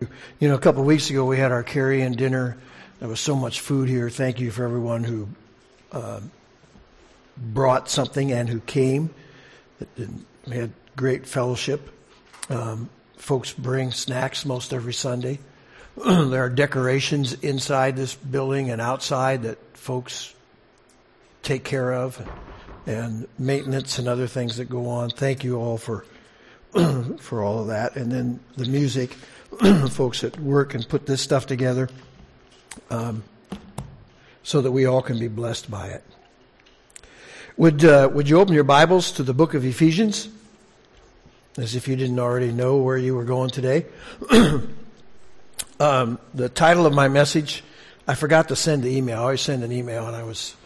You know, a couple of weeks ago we had our carry-in dinner. There was so much food here. Thank you for everyone who uh, brought something and who came. We had great fellowship. Um, folks bring snacks most every Sunday. there are decorations inside this building and outside that folks take care of, and maintenance and other things that go on. Thank you all for for all of that. And then the music, folks that work and put this stuff together, um, so that we all can be blessed by it. Would uh, Would you open your Bibles to the book of Ephesians? as if you didn't already know where you were going today. um, the title of my message, I forgot to send the email. I always send an email, and I was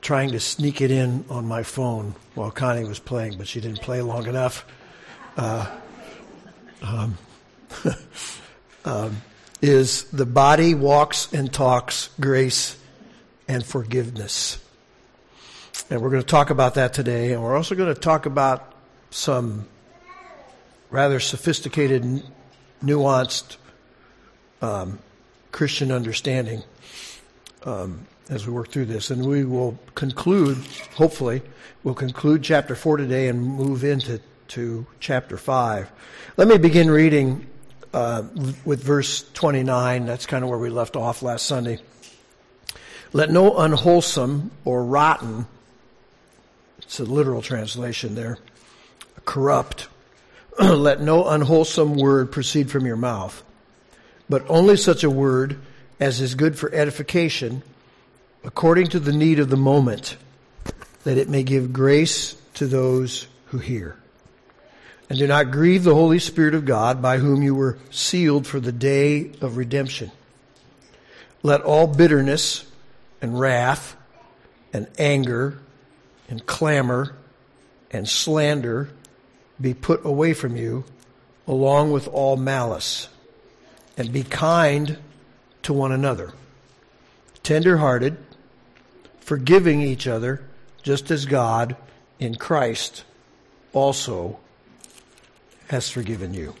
trying to sneak it in on my phone while Connie was playing, but she didn't play long enough. Uh, um, um, is the body walks and talks grace and forgiveness. And we're going to talk about that today. And we're also going to talk about some rather sophisticated, nuanced um, Christian understanding um, as we work through this. And we will conclude, hopefully, we'll conclude chapter 4 today and move into to chapter 5. Let me begin reading uh, with verse 29. That's kind of where we left off last Sunday. Let no unwholesome or rotten, it's a literal translation there, corrupt. Let no unwholesome word proceed from your mouth, but only such a word as is good for edification, according to the need of the moment, that it may give grace to those who hear. And do not grieve the Holy Spirit of God, by whom you were sealed for the day of redemption. Let all bitterness and wrath and anger and clamor and slander be put away from you, along with all malice. And be kind to one another, tender hearted, forgiving each other, just as God in Christ also has forgiven you.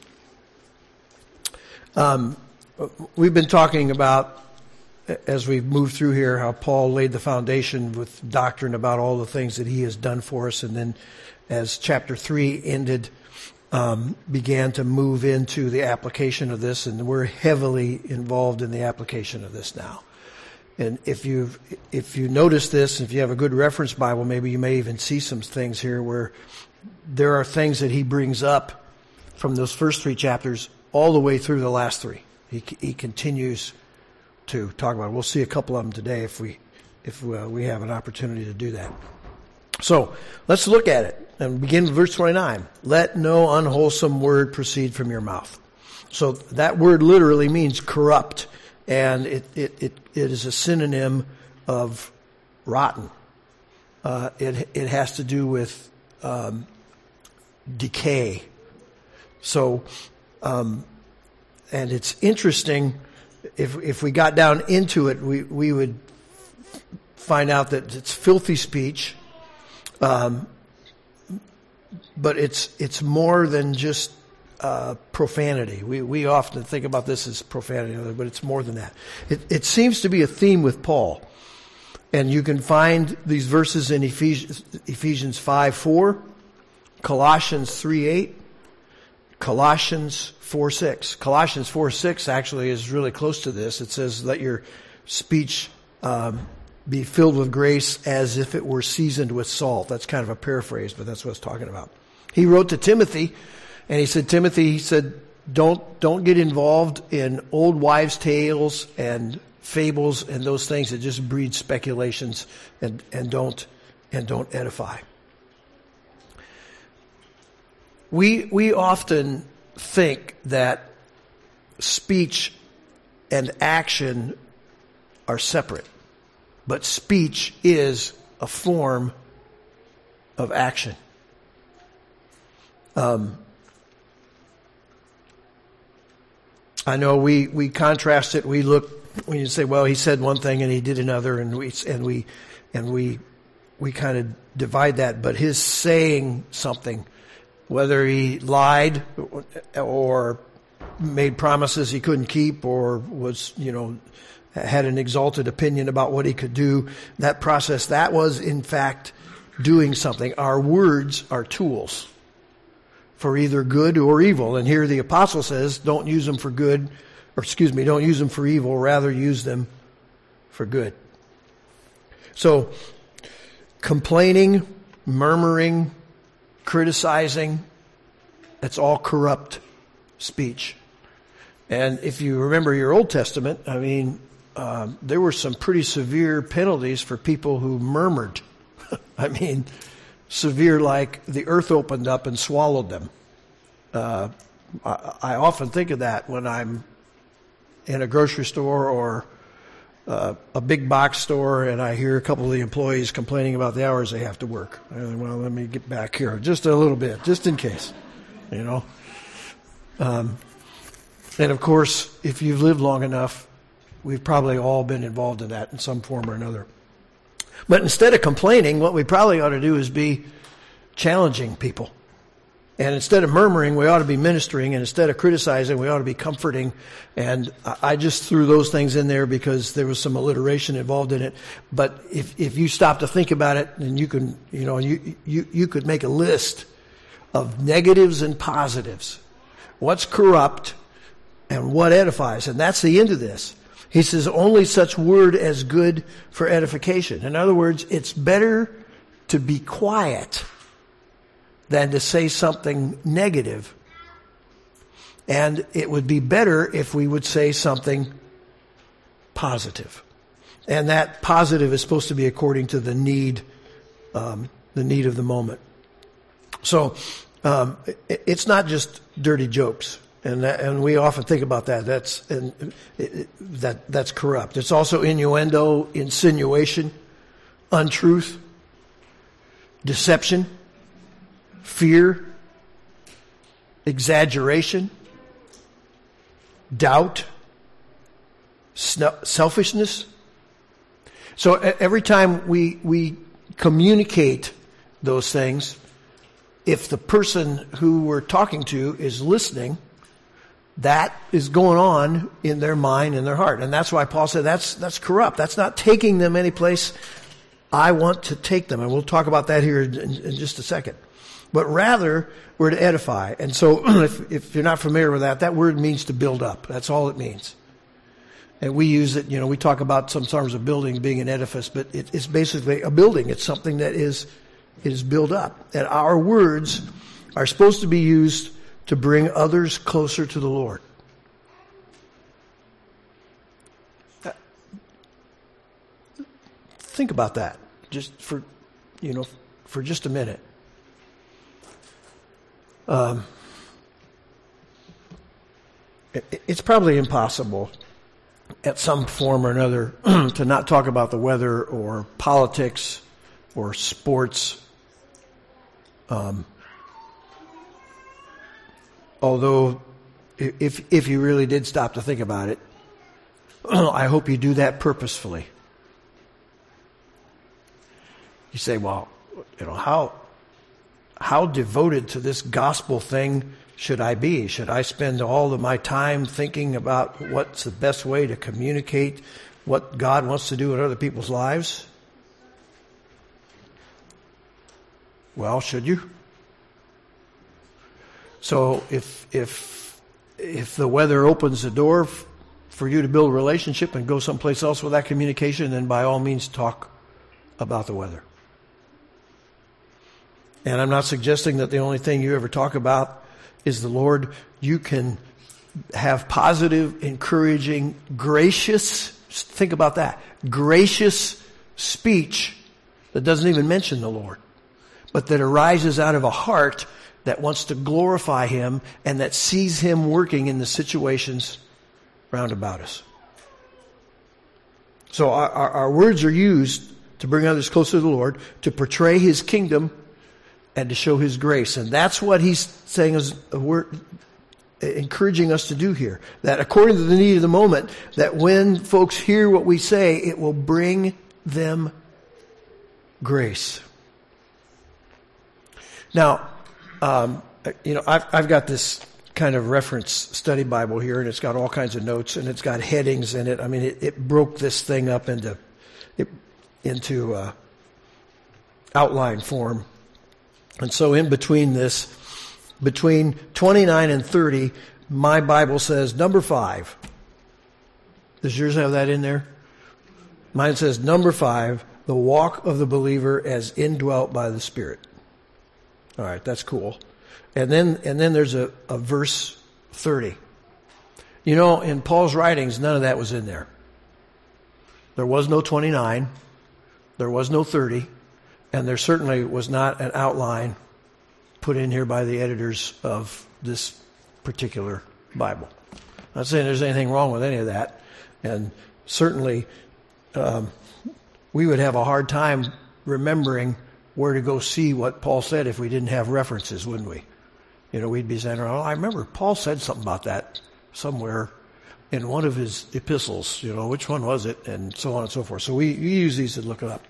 Um, we've been talking about, as we've moved through here, how Paul laid the foundation with doctrine about all the things that he has done for us, and then as chapter 3 ended, um, began to move into the application of this, and we're heavily involved in the application of this now. And if you if you notice this, if you have a good reference Bible, maybe you may even see some things here where there are things that he brings up from those first three chapters all the way through the last three. He, he continues to talk about. It. We'll see a couple of them today if we if uh, we have an opportunity to do that. So let's look at it and begin with verse 29. Let no unwholesome word proceed from your mouth. So that word literally means corrupt, and it, it, it, it is a synonym of rotten. Uh, it, it has to do with um, decay. So, um, and it's interesting, if, if we got down into it, we, we would find out that it's filthy speech um, but it's it's more than just uh, profanity. We we often think about this as profanity, but it's more than that. It, it seems to be a theme with Paul, and you can find these verses in Ephesians, Ephesians five four, Colossians three eight, Colossians four six. Colossians four six actually is really close to this. It says, "Let your speech." Um, be filled with grace as if it were seasoned with salt. That's kind of a paraphrase, but that's what it's talking about. He wrote to Timothy, and he said, Timothy, he said, don't, don't get involved in old wives' tales and fables and those things that just breed speculations and, and don't, and don't edify. We, we often think that speech and action are separate. But speech is a form of action. Um, I know we, we contrast it. We look when you say, well, he said one thing and he did another, and we and we and we we kind of divide that. But his saying something, whether he lied or made promises he couldn't keep or was, you know, had an exalted opinion about what he could do. That process, that was in fact doing something. Our words are tools for either good or evil. And here the apostle says, don't use them for good, or excuse me, don't use them for evil, rather use them for good. So, complaining, murmuring, criticizing, that's all corrupt speech. And if you remember your Old Testament, I mean, uh, there were some pretty severe penalties for people who murmured. I mean, severe like the earth opened up and swallowed them. Uh, I, I, often think of that when I'm in a grocery store or uh, a big box store and I hear a couple of the employees complaining about the hours they have to work. well, let me get back here just a little bit, just in case, you know. Um, and of course, if you've lived long enough, we've probably all been involved in that in some form or another. But instead of complaining, what we probably ought to do is be challenging people. And instead of murmuring, we ought to be ministering. And instead of criticizing, we ought to be comforting. And I just threw those things in there because there was some alliteration involved in it. But if, if you stop to think about it, then you can, you know, you, you, you could make a list of negatives and positives. What's corrupt and what edifies. And that's the end of this. He says, only such word as good for edification. In other words, it's better to be quiet than to say something negative. And it would be better if we would say something positive. And that positive is supposed to be according to the need, um, the need of the moment. So um, it's not just dirty jokes and that, and we often think about that. That's and it, that that's corrupt. It's also innuendo, insinuation, untruth, deception, fear, exaggeration, doubt, selfishness. So every time we we communicate those things, if the person who we're talking to is listening that is going on in their mind and their heart. And that's why Paul said that's, that's corrupt. That's not taking them any place I want to take them. And we'll talk about that here in, in just a second. But rather, we're to edify. And so, if, if you're not familiar with that, that word means to build up. That's all it means. And we use it, you know, we talk about sometimes a building being an edifice, but it, it's basically a building. It's something that is, is built up. And our words are supposed to be used to bring others closer to the Lord. Think about that just for, you know, for just a minute. Um, it, it's probably impossible at some form or another to not talk about the weather or politics or sports. Um, Although, if, if you really did stop to think about it, I hope you do that purposefully. You say, well, you know, how, how devoted to this gospel thing should I be? Should I spend all of my time thinking about what's the best way to communicate what God wants to do in other people's lives? Well, should you? So if, if, if the weather opens the door f- for you to build a relationship and go someplace else with that communication, then by all means talk about the weather. And I'm not suggesting that the only thing you ever talk about is the Lord. You can have positive, encouraging, gracious, think about that, gracious speech that doesn't even mention the Lord, but that arises out of a heart that wants to glorify Him and that sees Him working in the situations round about us. So our, our, our words are used to bring others closer to the Lord, to portray His kingdom, and to show His grace. And that's what He's saying is we're encouraging us to do here. That according to the need of the moment, that when folks hear what we say, it will bring them grace. Now, um, you know, I've, I've got this kind of reference study Bible here, and it's got all kinds of notes, and it's got headings in it. I mean, it, it broke this thing up into it, into uh, outline form. And so, in between this, between 29 and 30, my Bible says number five. Does yours have that in there? Mine says number five, the walk of the believer as indwelt by the Spirit. All right, that's cool. And then, and then there's a, a verse 30. You know, in Paul's writings, none of that was in there. There was no 29. There was no 30. And there certainly was not an outline put in here by the editors of this particular Bible. I'm not saying there's anything wrong with any of that. And certainly, um, we would have a hard time remembering where to go see what Paul said if we didn't have references, wouldn't we? You know, we'd be saying, oh, I remember Paul said something about that somewhere in one of his epistles, you know, which one was it, and so on and so forth. So we, we use these to look it up.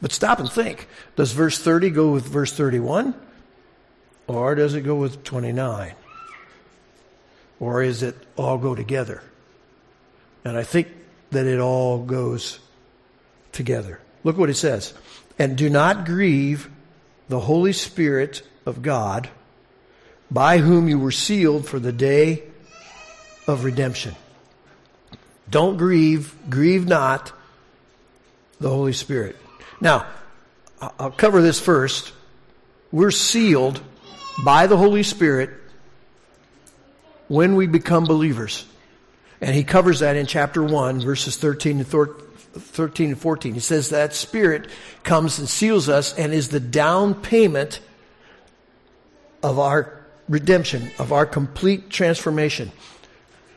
But stop and think. Does verse 30 go with verse 31? Or does it go with 29? Or is it all go together? And I think that it all goes together. Look what it says. And do not grieve the Holy Spirit of God, by whom you were sealed for the day of redemption. Don't grieve, grieve not the Holy Spirit. Now, I'll cover this first. We're sealed by the Holy Spirit when we become believers. And he covers that in chapter 1, verses 13 and 13 and 14. He says that Spirit comes and seals us and is the down payment of our redemption, of our complete transformation.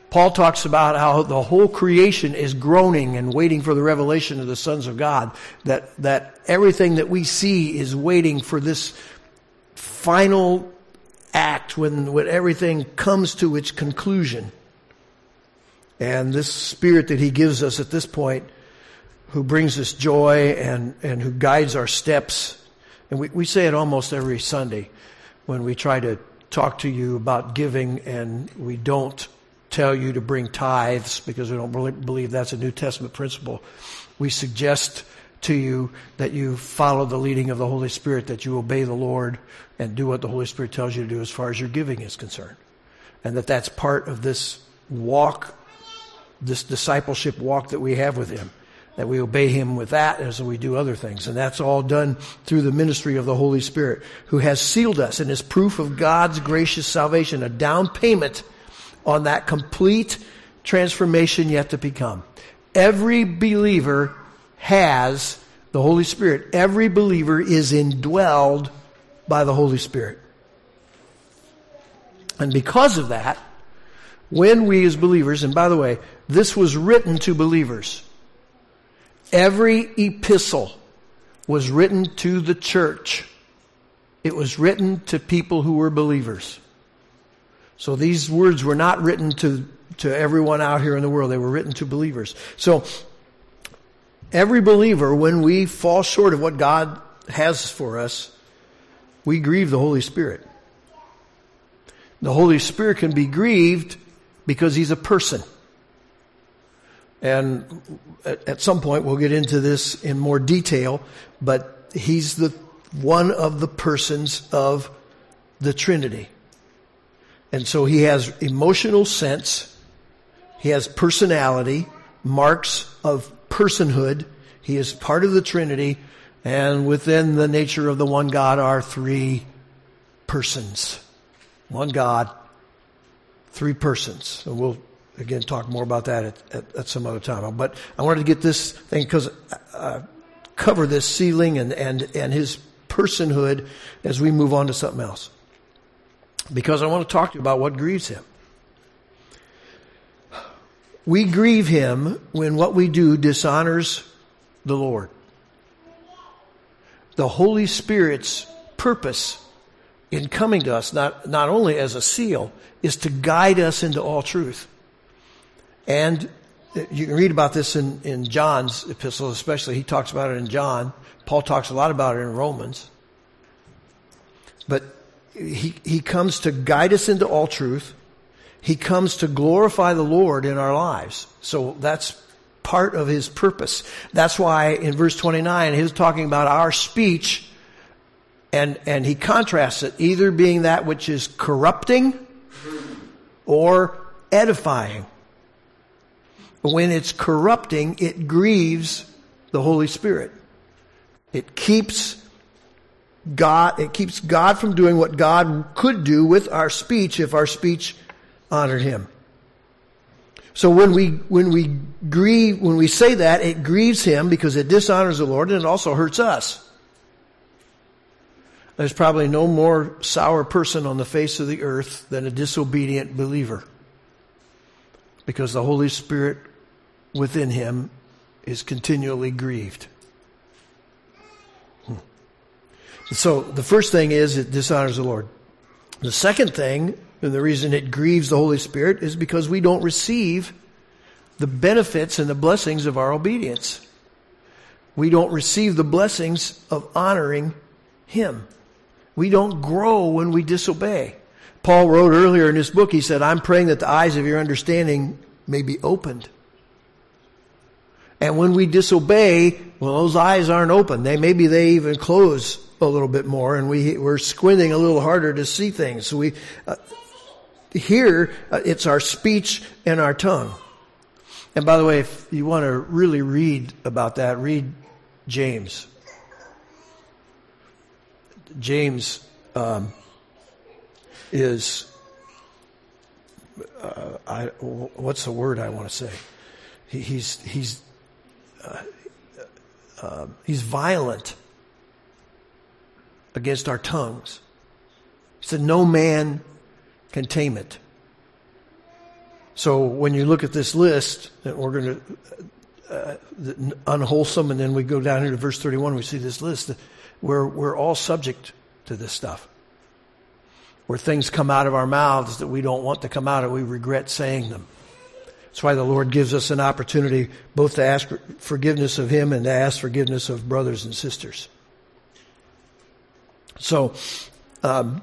Paul talks about how the whole creation is groaning and waiting for the revelation of the sons of God. That, that everything that we see is waiting for this final act when, when everything comes to its conclusion. And this spirit that he gives us at this point, who brings us joy and, and who guides our steps. And we, we say it almost every Sunday when we try to talk to you about giving and we don't tell you to bring tithes because we don't believe that's a New Testament principle. We suggest to you that you follow the leading of the Holy Spirit, that you obey the Lord and do what the Holy Spirit tells you to do as far as your giving is concerned. And that that's part of this walk, this discipleship walk that we have with Him. That we obey Him with that as we do other things. And that's all done through the ministry of the Holy Spirit, who has sealed us and is proof of God's gracious salvation, a down payment on that complete transformation yet to become. Every believer has the Holy Spirit. Every believer is indwelled by the Holy Spirit. And because of that, when we as believers, and by the way, this was written to believers. Every epistle was written to the church. It was written to people who were believers. So these words were not written to, to everyone out here in the world. They were written to believers. So every believer, when we fall short of what God has for us, we grieve the Holy Spirit. The Holy Spirit can be grieved because he's a person. And at, some point we'll get into this in more detail, but he's the one of the persons of the Trinity. And so he has emotional sense. He has personality, marks of personhood. He is part of the Trinity. And within the nature of the one God are three persons. One God, three persons. And we'll again talk more about that at, at, at some other time. But I wanted to get this thing because uh, cover this sealing and, and, and his personhood as we move on to something else because I want to talk to you about what grieves him. We grieve him when what we do dishonors the Lord. The Holy Spirit's purpose in coming to us, not, not only as a seal, is to guide us into all truth. And you can read about this in, in John's epistle, especially. He talks about it in John. Paul talks a lot about it in Romans. But he, he comes to guide us into all truth. He comes to glorify the Lord in our lives. So that's part of his purpose. That's why in verse 29, he's talking about our speech and, and he contrasts it either being that which is corrupting or edifying. When it's corrupting, it grieves the Holy Spirit. It keeps God, it keeps God from doing what God could do with our speech if our speech honored Him. So when we, when we grieve, when we say that, it grieves Him because it dishonors the Lord and it also hurts us. There's probably no more sour person on the face of the earth than a disobedient believer. Because the Holy Spirit within him is continually grieved. So the first thing is it dishonors the Lord. The second thing, and the reason it grieves the Holy Spirit, is because we don't receive the benefits and the blessings of our obedience. We don't receive the blessings of honoring Him. We don't grow when we disobey. Paul wrote earlier in his book, he said, I'm praying that the eyes of your understanding may be opened. And when we disobey, well, those eyes aren't open. They, maybe they even close a little bit more and we, we're squinting a little harder to see things. So we, uh, here, uh, it's our speech and our tongue. And by the way, if you want to really read about that, read James. James um, is uh, I, what's the word I want to say? He, he's he's uh, uh, he's violent against our tongues. He said, "No man can tame it." So when you look at this list, that we're going to uh, unwholesome, and then we go down here to verse thirty-one, we see this list. We're, we're all subject to this stuff. Where things come out of our mouths that we don't want to come out and we regret saying them. That's why the Lord gives us an opportunity both to ask forgiveness of Him and to ask forgiveness of brothers and sisters. So, um,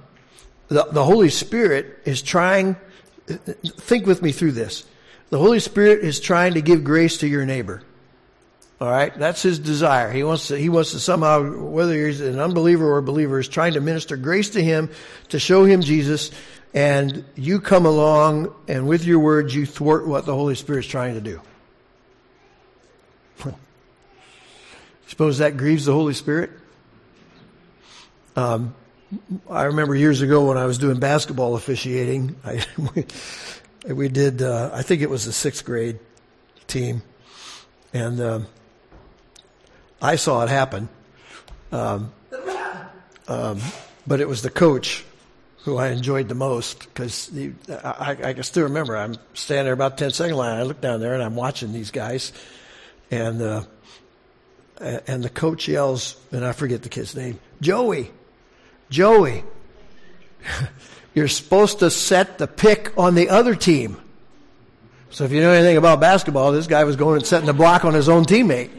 the, the Holy Spirit is trying, think with me through this. The Holy Spirit is trying to give grace to your neighbor. All right, that's his desire. He wants to, he wants to somehow, whether he's an unbeliever or a believer, is trying to minister grace to him to show him Jesus. And you come along and with your words you thwart what the Holy Spirit's trying to do. Suppose that grieves the Holy Spirit? Um, I remember years ago when I was doing basketball officiating, I, we, we, did, uh, I think it was the sixth grade team. And, um, I saw it happen. Um, um, but it was the coach who I enjoyed the most because I, I, can still remember I'm standing there about 10 second line. I look down there and I'm watching these guys and, uh, and the coach yells, and I forget the kid's name, Joey, Joey, you're supposed to set the pick on the other team. So if you know anything about basketball, this guy was going and setting the block on his own teammate.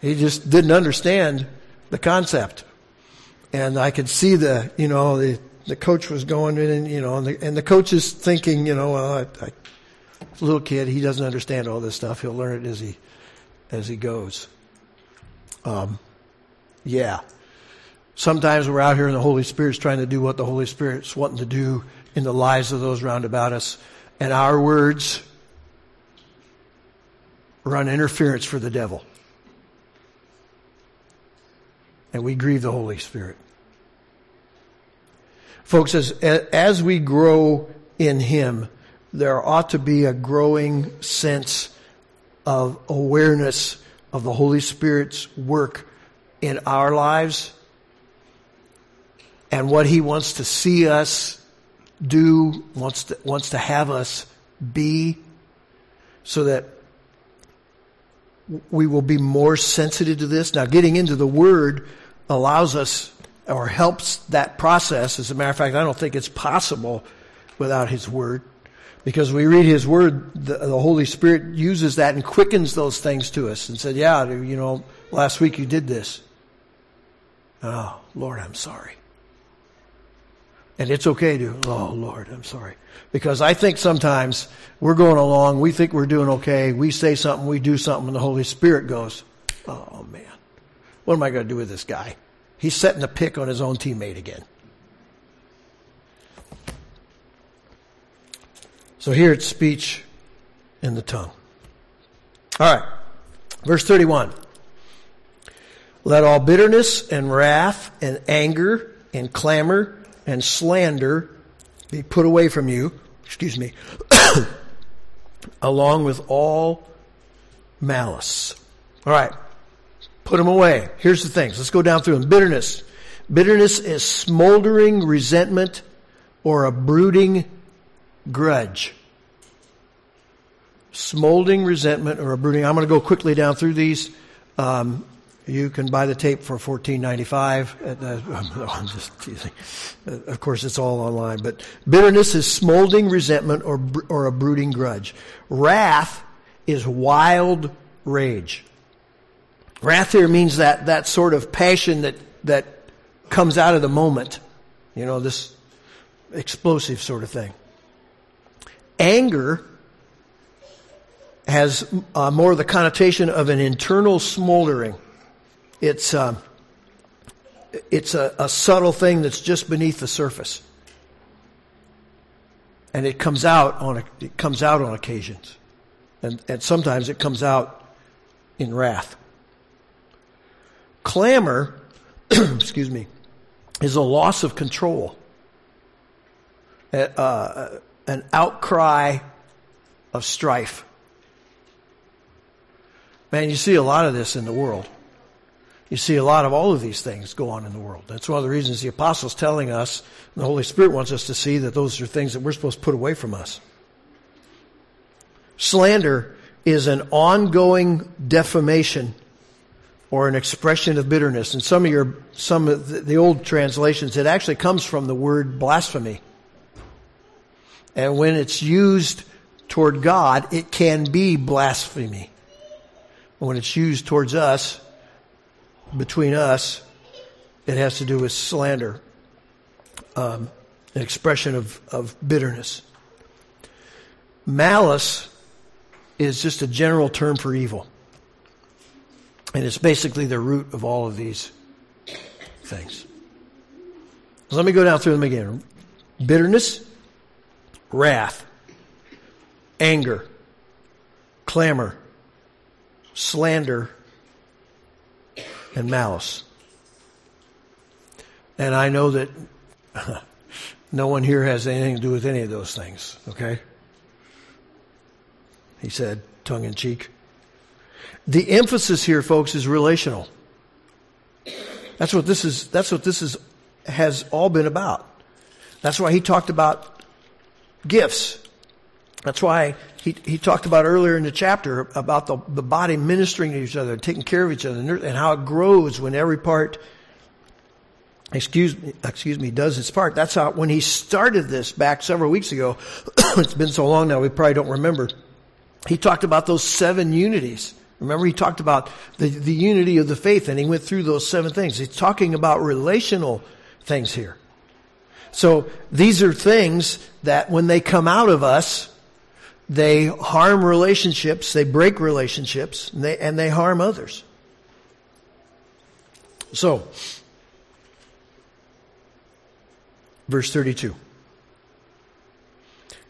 He just didn't understand the concept. And I could see the, you know, the, the coach was going in and, you know, and the, and the coach is thinking, you know, well, I, I, little kid, he doesn't understand all this stuff. He'll learn it as he, as he goes. Um, yeah. Sometimes we're out here and the Holy Spirit's trying to do what the Holy Spirit's wanting to do in the lives of those round about us. And our words run interference for the devil and we grieve the Holy Spirit. Folks, as, as we grow in Him, there ought to be a growing sense of awareness of the Holy Spirit's work in our lives and what He wants to see us do, wants to, wants to have us be, so that we will be more sensitive to this. Now, getting into the Word allows us or helps that process. As a matter of fact, I don't think it's possible without His Word. Because we read His Word, the, the, Holy Spirit uses that and quickens those things to us and said, yeah, you know, last week you did this. Oh, Lord, I'm sorry. And it's okay to, oh Lord, I'm sorry. Because I think sometimes we're going along, we think we're doing okay, we say something, we do something, and the Holy Spirit goes, oh man, what am I going to do with this guy? He's setting a pick on his own teammate again. So here it's speech in the tongue. All right. Verse 31. Let all bitterness and wrath and anger and clamor and slander be put away from you. Excuse me. along with all malice. All right. Put them away. Here's the things. Let's go down through them. Bitterness. Bitterness is smoldering resentment or a brooding grudge. Smoldering resentment or a brooding. I'm going to go quickly down through these. Um, you can buy the tape for fourteen ninety five. I'm just teasing. Of course, it's all online. But bitterness is smoldering resentment or or a brooding grudge. Wrath is wild rage. Wrath here means that that sort of passion that that comes out of the moment. You know, this explosive sort of thing. Anger has uh, more the connotation of an internal smoldering. It's, uh, it's a, a subtle thing that's just beneath the surface. And it comes out on, it comes out on occasions. And, and sometimes it comes out in wrath. Clamor, excuse me, is a loss of control. Uh, an outcry of strife. Man, you see a lot of this in the world. You see a lot of all of these things go on in the world. That's one of the reasons the apostles telling us, the Holy Spirit wants us to see that those are things that we're supposed to put away from us. Slander is an ongoing defamation or an expression of bitterness. And some of your, some of the, the old translations, it actually comes from the word blasphemy. And when it's used toward God, it can be blasphemy. When it's used towards us, between us, it has to do with slander, um, an expression of, of bitterness. Malice is just a general term for evil. And it's basically the root of all of these things. So let me go down through them again bitterness, wrath, anger, clamor, slander, and malice. And I know that no one here has anything to do with any of those things, okay? He said, tongue in cheek. The emphasis here, folks, is relational. That's what this is, that's what this is, has all been about. That's why he talked about gifts. That's why he, he talked about earlier in the chapter about the, the body ministering to each other, taking care of each other, and how it grows when every part, excuse me, excuse me, does its part. That's how, when he started this back several weeks ago, it's been so long now we probably don't remember, he talked about those seven unities. Remember, he talked about the, the unity of the faith, and he went through those seven things. He's talking about relational things here. So these are things that when they come out of us, they harm relationships, they break relationships, and they, and they harm others. So, verse 32.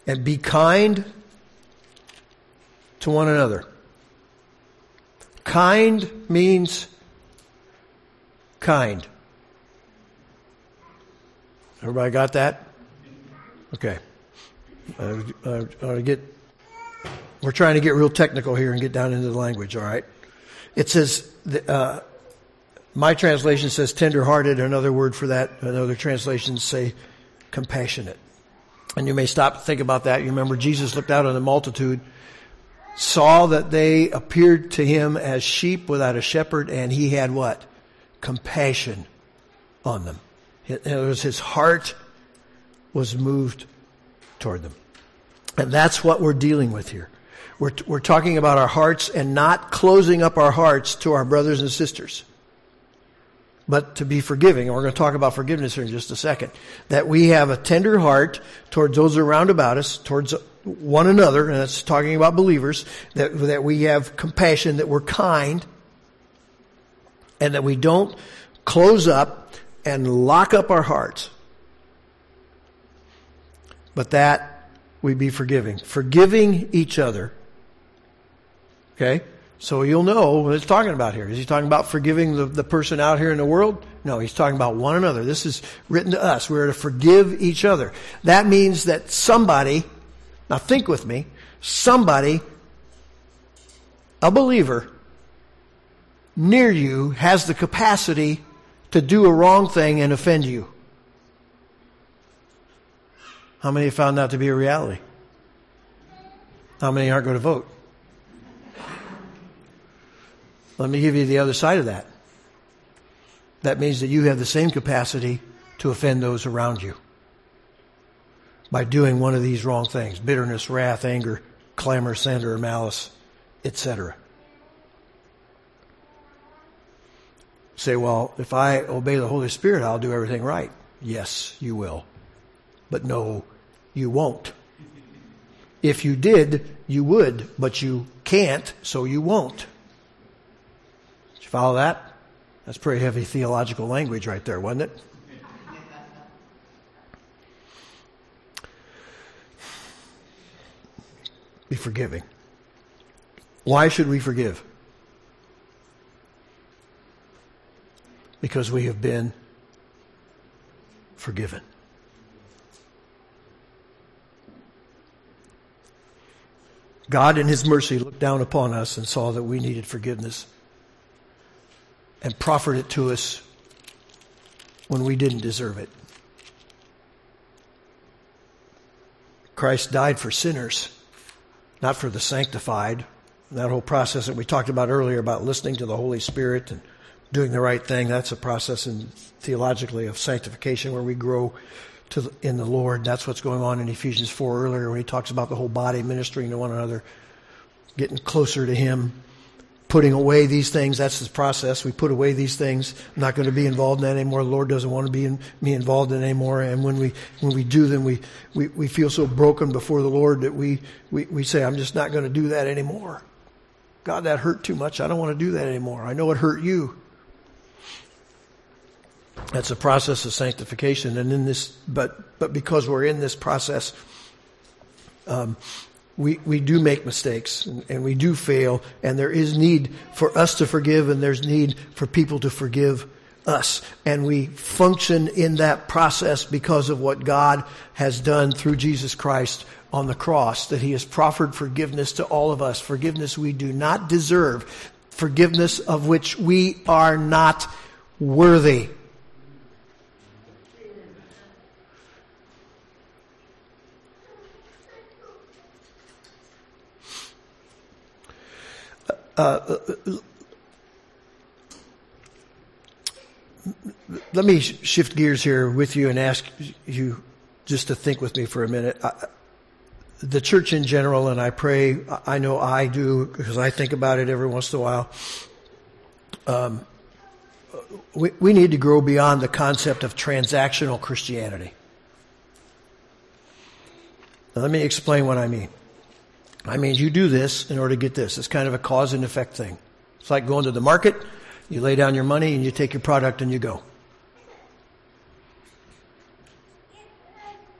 And be kind to one another. Kind means kind. Everybody got that? Okay. Uh, uh, get we're trying to get real technical here and get down into the language, all right? It says, uh, my translation says tender-hearted. Another word for that, another translations say compassionate. And you may stop and think about that. You remember Jesus looked out on the multitude, saw that they appeared to him as sheep without a shepherd, and he had what? Compassion on them. It was his heart was moved toward them. And that's what we're dealing with here. We're, we're talking about our hearts and not closing up our hearts to our brothers and sisters. but to be forgiving. And we're going to talk about forgiveness here in just a second. That we have a tender heart towards those around about us, towards one another, and that's talking about believers, that, that we have compassion, that we're kind, and that we don't close up and lock up our hearts. But that we be forgiving. Forgiving each other. Okay? So you'll know what it's talking about here. Is he talking about forgiving the, the person out here in the world? No, he's talking about one another. This is written to us. We're to forgive each other. That means that somebody, now think with me, somebody, a believer, near you has the capacity to do a wrong thing and offend you. How many have found that to be a reality? How many aren't going to vote? Let me give you the other side of that. That means that you have the same capacity to offend those around you by doing one of these wrong things bitterness, wrath, anger, clamor, slander, malice, etc. Say, well, if I obey the Holy Spirit, I'll do everything right. Yes, you will. But no, you won't. If you did, you would, but you can't, so you won't. Follow that? That's pretty heavy theological language right there, wasn't it? Be forgiving. Why should we forgive? Because we have been forgiven. God, in His mercy, looked down upon us and saw that we needed forgiveness and proffered it to us when we didn't deserve it. Christ died for sinners, not for the sanctified. That whole process that we talked about earlier about listening to the Holy Spirit and doing the right thing, that's a process in theologically of sanctification where we grow to, in the Lord. That's what's going on in Ephesians 4 earlier when he talks about the whole body ministering to one another, getting closer to Him putting away these things. That's the process. We put away these things. I'm not going to be involved in that anymore. The Lord doesn't want to be in, me involved in anymore. And when we when we do them, we, we, we feel so broken before the Lord that we, we, we say, I'm just not going to do that anymore. God, that hurt too much. I don't want to do that anymore. I know it hurt you. That's a process of sanctification. And in this, but, but because we're in this process, um, we, we do make mistakes and, and, we do fail and there is need for us to forgive and there's need for people to forgive us. And we function in that process because of what God has done through Jesus Christ on the cross, that he has proffered forgiveness to all of us, forgiveness we do not deserve, forgiveness of which we are not worthy. Uh, let me shift gears here with you and ask you just to think with me for a minute. I, the church in general, and I pray, I know I do because I think about it every once in a while. Um, we, we need to grow beyond the concept of transactional Christianity. Now, let me explain what I mean. I mean, you do this in order to get this. It's kind of a cause and effect thing. It's like going to the market, you lay down your money and you take your product and you go.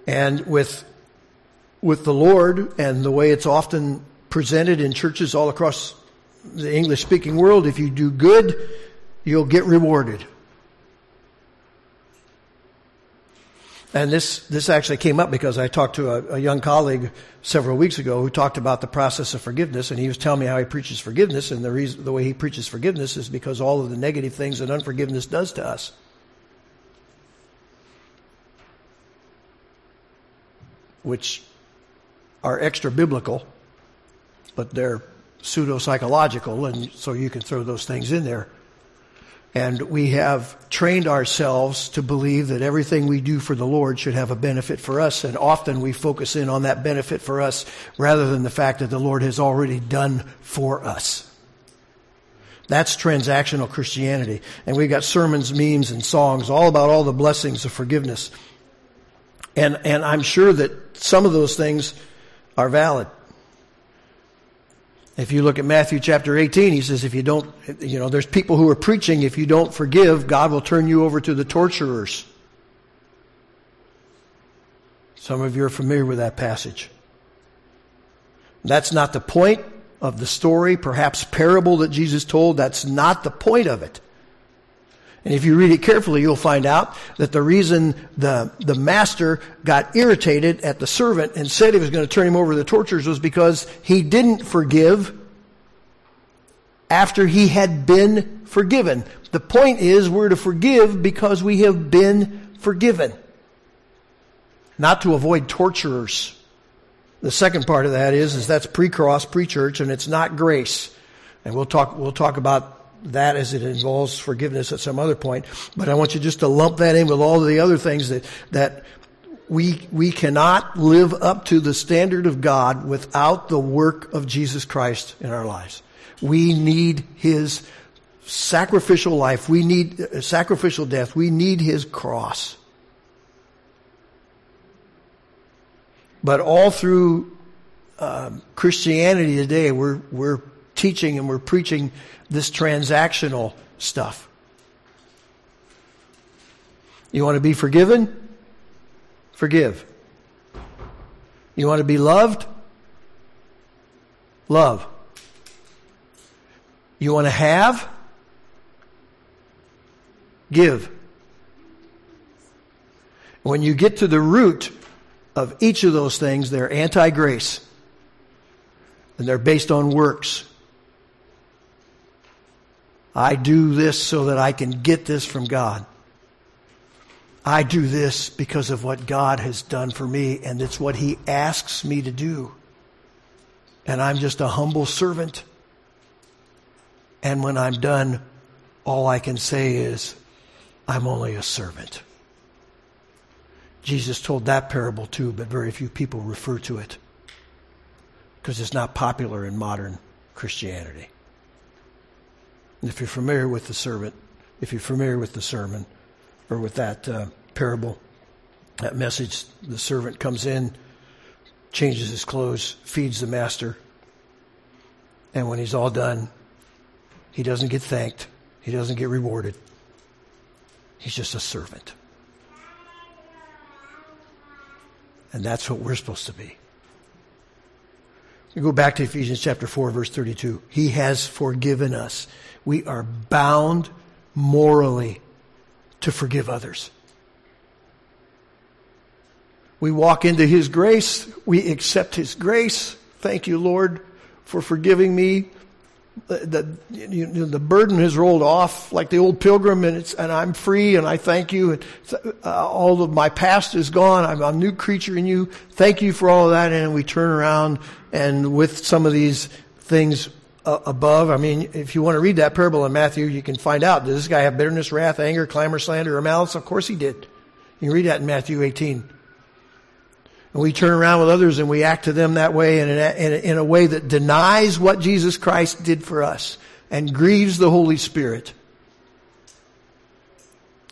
And with, with the Lord and the way it's often presented in churches all across the English speaking world, if you do good, you'll get rewarded. And this, this actually came up because I talked to a, a, young colleague several weeks ago who talked about the process of forgiveness, and he was telling me how he preaches forgiveness, and the reason, the way he preaches forgiveness is because all of the negative things that unforgiveness does to us. Which are extra biblical, but they're pseudo psychological, and so you can throw those things in there. And we have trained ourselves to believe that everything we do for the Lord should have a benefit for us. And often we focus in on that benefit for us rather than the fact that the Lord has already done for us. That's transactional Christianity. And we've got sermons, memes, and songs all about all the blessings of forgiveness. And, and I'm sure that some of those things are valid. If you look at Matthew chapter 18, he says, if you don't, you know, there's people who are preaching, if you don't forgive, God will turn you over to the torturers. Some of you are familiar with that passage. That's not the point of the story, perhaps parable that Jesus told. That's not the point of it. And if you read it carefully, you'll find out that the reason the, the master got irritated at the servant and said he was going to turn him over to the torturers was because he didn't forgive after he had been forgiven. The point is we're to forgive because we have been forgiven. Not to avoid torturers. The second part of that is, is that's pre-cross, pre-church, and it's not grace. And we'll talk, we'll talk about that as it involves forgiveness at some other point. But I want you just to lump that in with all the other things that, that we, we cannot live up to the standard of God without the work of Jesus Christ in our lives. We need His sacrificial life. We need uh, sacrificial death. We need His cross. But all through um, Christianity today, we're, we're teaching and we're preaching this transactional stuff. You want to be forgiven? Forgive. You want to be loved? Love. You want to have? Give. When you get to the root of each of those things, they're anti grace. And they're based on works. I do this so that I can get this from God. I do this because of what God has done for me, and it's what He asks me to do. And I'm just a humble servant. And when I'm done, all I can say is, I'm only a servant. Jesus told that parable too, but very few people refer to it because it's not popular in modern Christianity. If you're familiar with the servant, if you're familiar with the sermon or with that uh, parable, that message, the servant comes in, changes his clothes, feeds the master, and when he's all done, he doesn't get thanked, he doesn't get rewarded. He's just a servant. And that's what we're supposed to be. We go back to Ephesians chapter 4 verse 32. He has forgiven us. We are bound morally to forgive others. We walk into His grace. We accept His grace. Thank you, Lord, for forgiving me the, you know, the burden has rolled off like the old pilgrim and and I'm free and I thank you and uh, all of my past is gone. I'm a new creature in you. Thank you for all of that. And we turn around and with some of these things uh, above, I mean, if you want to read that parable in Matthew, you can find out. Did this guy have bitterness, wrath, anger, clamor, slander, or malice? Of course he did. You can read that in Matthew 18. And we turn around with others and we act to them that way in a, in a, way that denies what Jesus Christ did for us and grieves the Holy Spirit.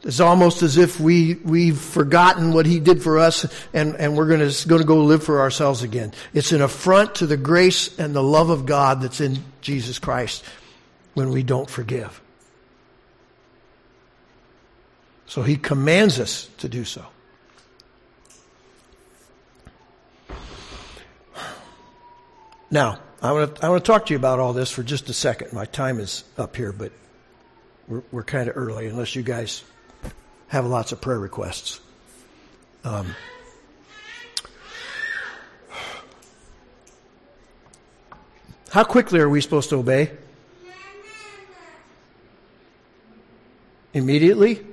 It's almost as if we, we've forgotten what he did for us and, and we're going to, going to go live for ourselves again. It's an affront to the grace and the love of God that's in Jesus Christ when we don't forgive. So he commands us to do so. Now, I want to I want to talk to you about all this for just a second. My time is up here, but we're we're kind of early, unless you guys have lots of prayer requests. Um, how quickly are we supposed to obey? Immediately?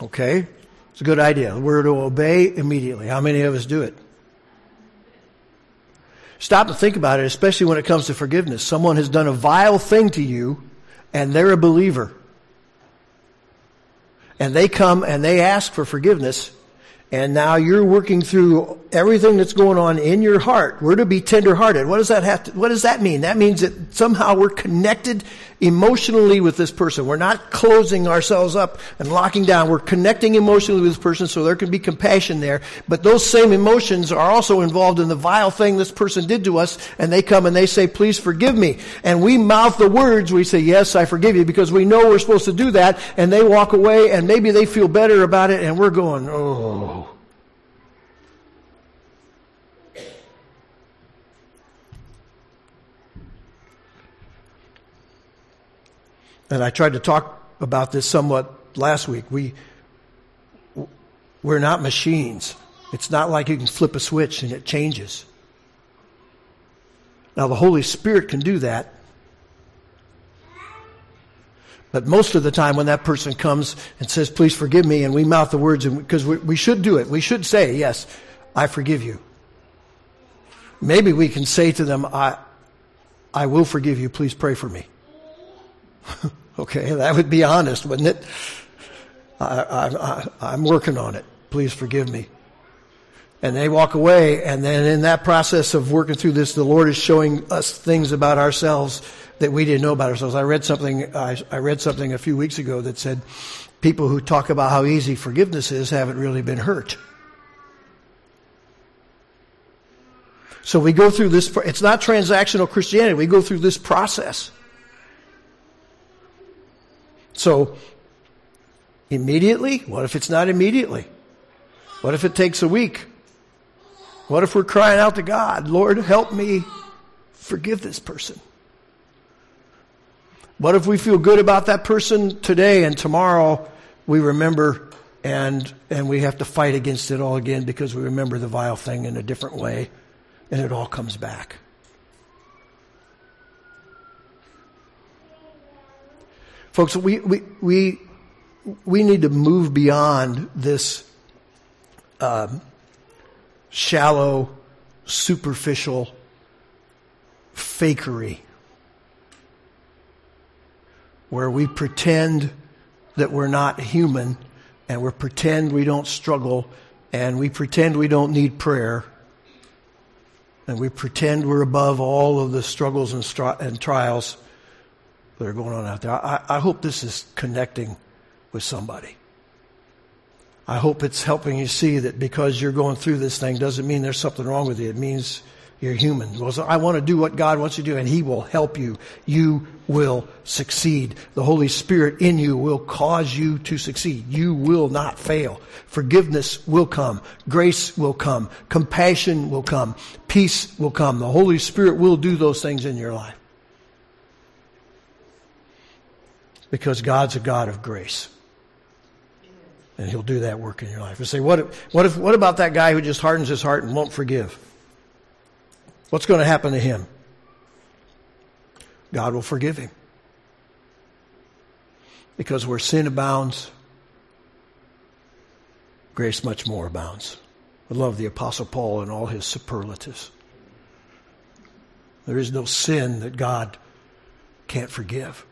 Okay. It's a good idea. We're to obey immediately. How many of us do it? Stop and think about it, especially when it comes to forgiveness. Someone has done a vile thing to you, and they're a believer. And they come and they ask for forgiveness, and now you're working through everything that's going on in your heart. We're to be tenderhearted. What does that have to, what does that mean? That means that somehow we're connected emotionally with this person. We're not closing ourselves up and locking down. We're connecting emotionally with this person so there can be compassion there. But those same emotions are also involved in the vile thing this person did to us and they come and they say, please forgive me. And we mouth the words, we say, yes, I forgive you because we know we're supposed to do that and they walk away and maybe they feel better about it and we're going, oh. And I tried to talk about this somewhat last week. We, we're not machines. It's not like you can flip a switch and it changes. Now, the Holy Spirit can do that. But most of the time, when that person comes and says, Please forgive me, and we mouth the words, because we, we should do it, we should say, Yes, I forgive you. Maybe we can say to them, I, I will forgive you. Please pray for me. Okay, that would be honest, wouldn't it? I, am working on it. Please forgive me. And they walk away, and then in that process of working through this, the Lord is showing us things about ourselves that we didn't know about ourselves. I read something. I, I read something a few weeks ago that said people who talk about how easy forgiveness is haven't really been hurt. So we go through this. It's not transactional Christianity. We go through this process. So, immediately? What if it's not immediately? What if it takes a week? What if we're crying out to God, Lord, help me forgive this person? What if we feel good about that person today and tomorrow we remember and, and we have to fight against it all again because we remember the vile thing in a different way and it all comes back? Folks, we, we, we, we need to move beyond this um, shallow, superficial fakery where we pretend that we're not human and we pretend we don't struggle and we pretend we don't need prayer and we pretend we're above all of the struggles and, stri- and trials that are going on out there. I, I hope this is connecting with somebody. I hope it's helping you see that because you're going through this thing doesn't mean there's something wrong with you. It means you're human. Well, so I want to do what God wants you to do and He will help you. You will succeed. The Holy Spirit in you will cause you to succeed. You will not fail. Forgiveness will come. Grace will come. Compassion will come. Peace will come. The Holy Spirit will do those things in your life. Because God's a God of grace. And he'll do that work in your life. And say, what if, what if, what about that guy who just hardens his heart and won't forgive? What's going to happen to him? God will forgive him. Because where sin abounds, grace much more abounds. I love the Apostle Paul and all his superlatives. There is no sin that God can't forgive.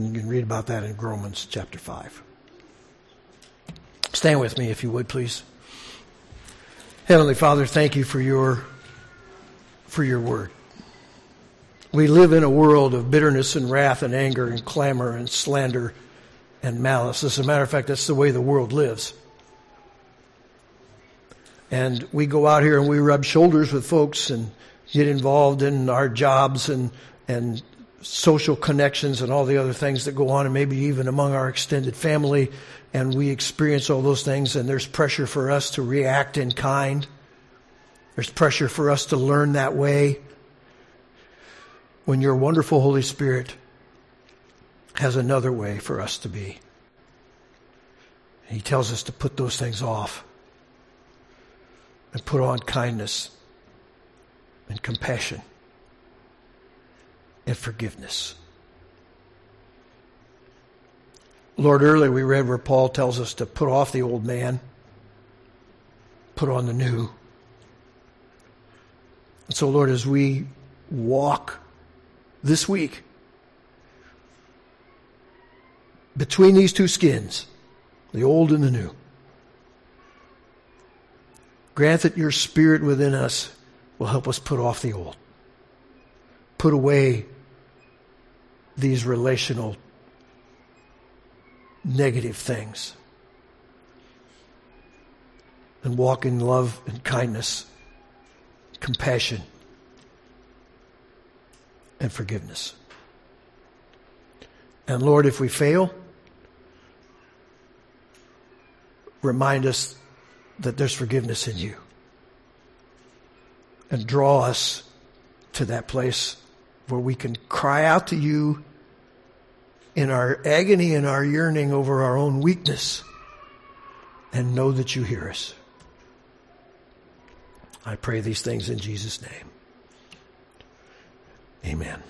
You can read about that in Romans chapter 5. Stand with me if you would, please. Heavenly Father, thank you for your, for your word. We live in a world of bitterness and wrath and anger and clamor and slander and malice. As a matter of fact, that's the way the world lives. And we go out here and we rub shoulders with folks and get involved in our jobs and, and social connections and all the other things that go on, and maybe even among our extended family, and we experience all those things, and there's pressure for us to react in kind. There's pressure for us to learn that way. When your wonderful Holy Spirit has another way for us to be. He tells us to put those things off and put on kindness and compassion and forgiveness. Lord, earlier we read where Paul tells us to put off the old man, put on the new. And so, Lord, as we walk this week between these two skins, the old and the new, Grant that your spirit within us will help us put off the old, put away these relational negative things, and walk in love and kindness, compassion, and forgiveness. And Lord, if we fail, remind us that there's forgiveness in you. And draw us to that place where we can cry out to you in our agony and our yearning over our own weakness and know that you hear us. I pray these things in Jesus' name. Amen.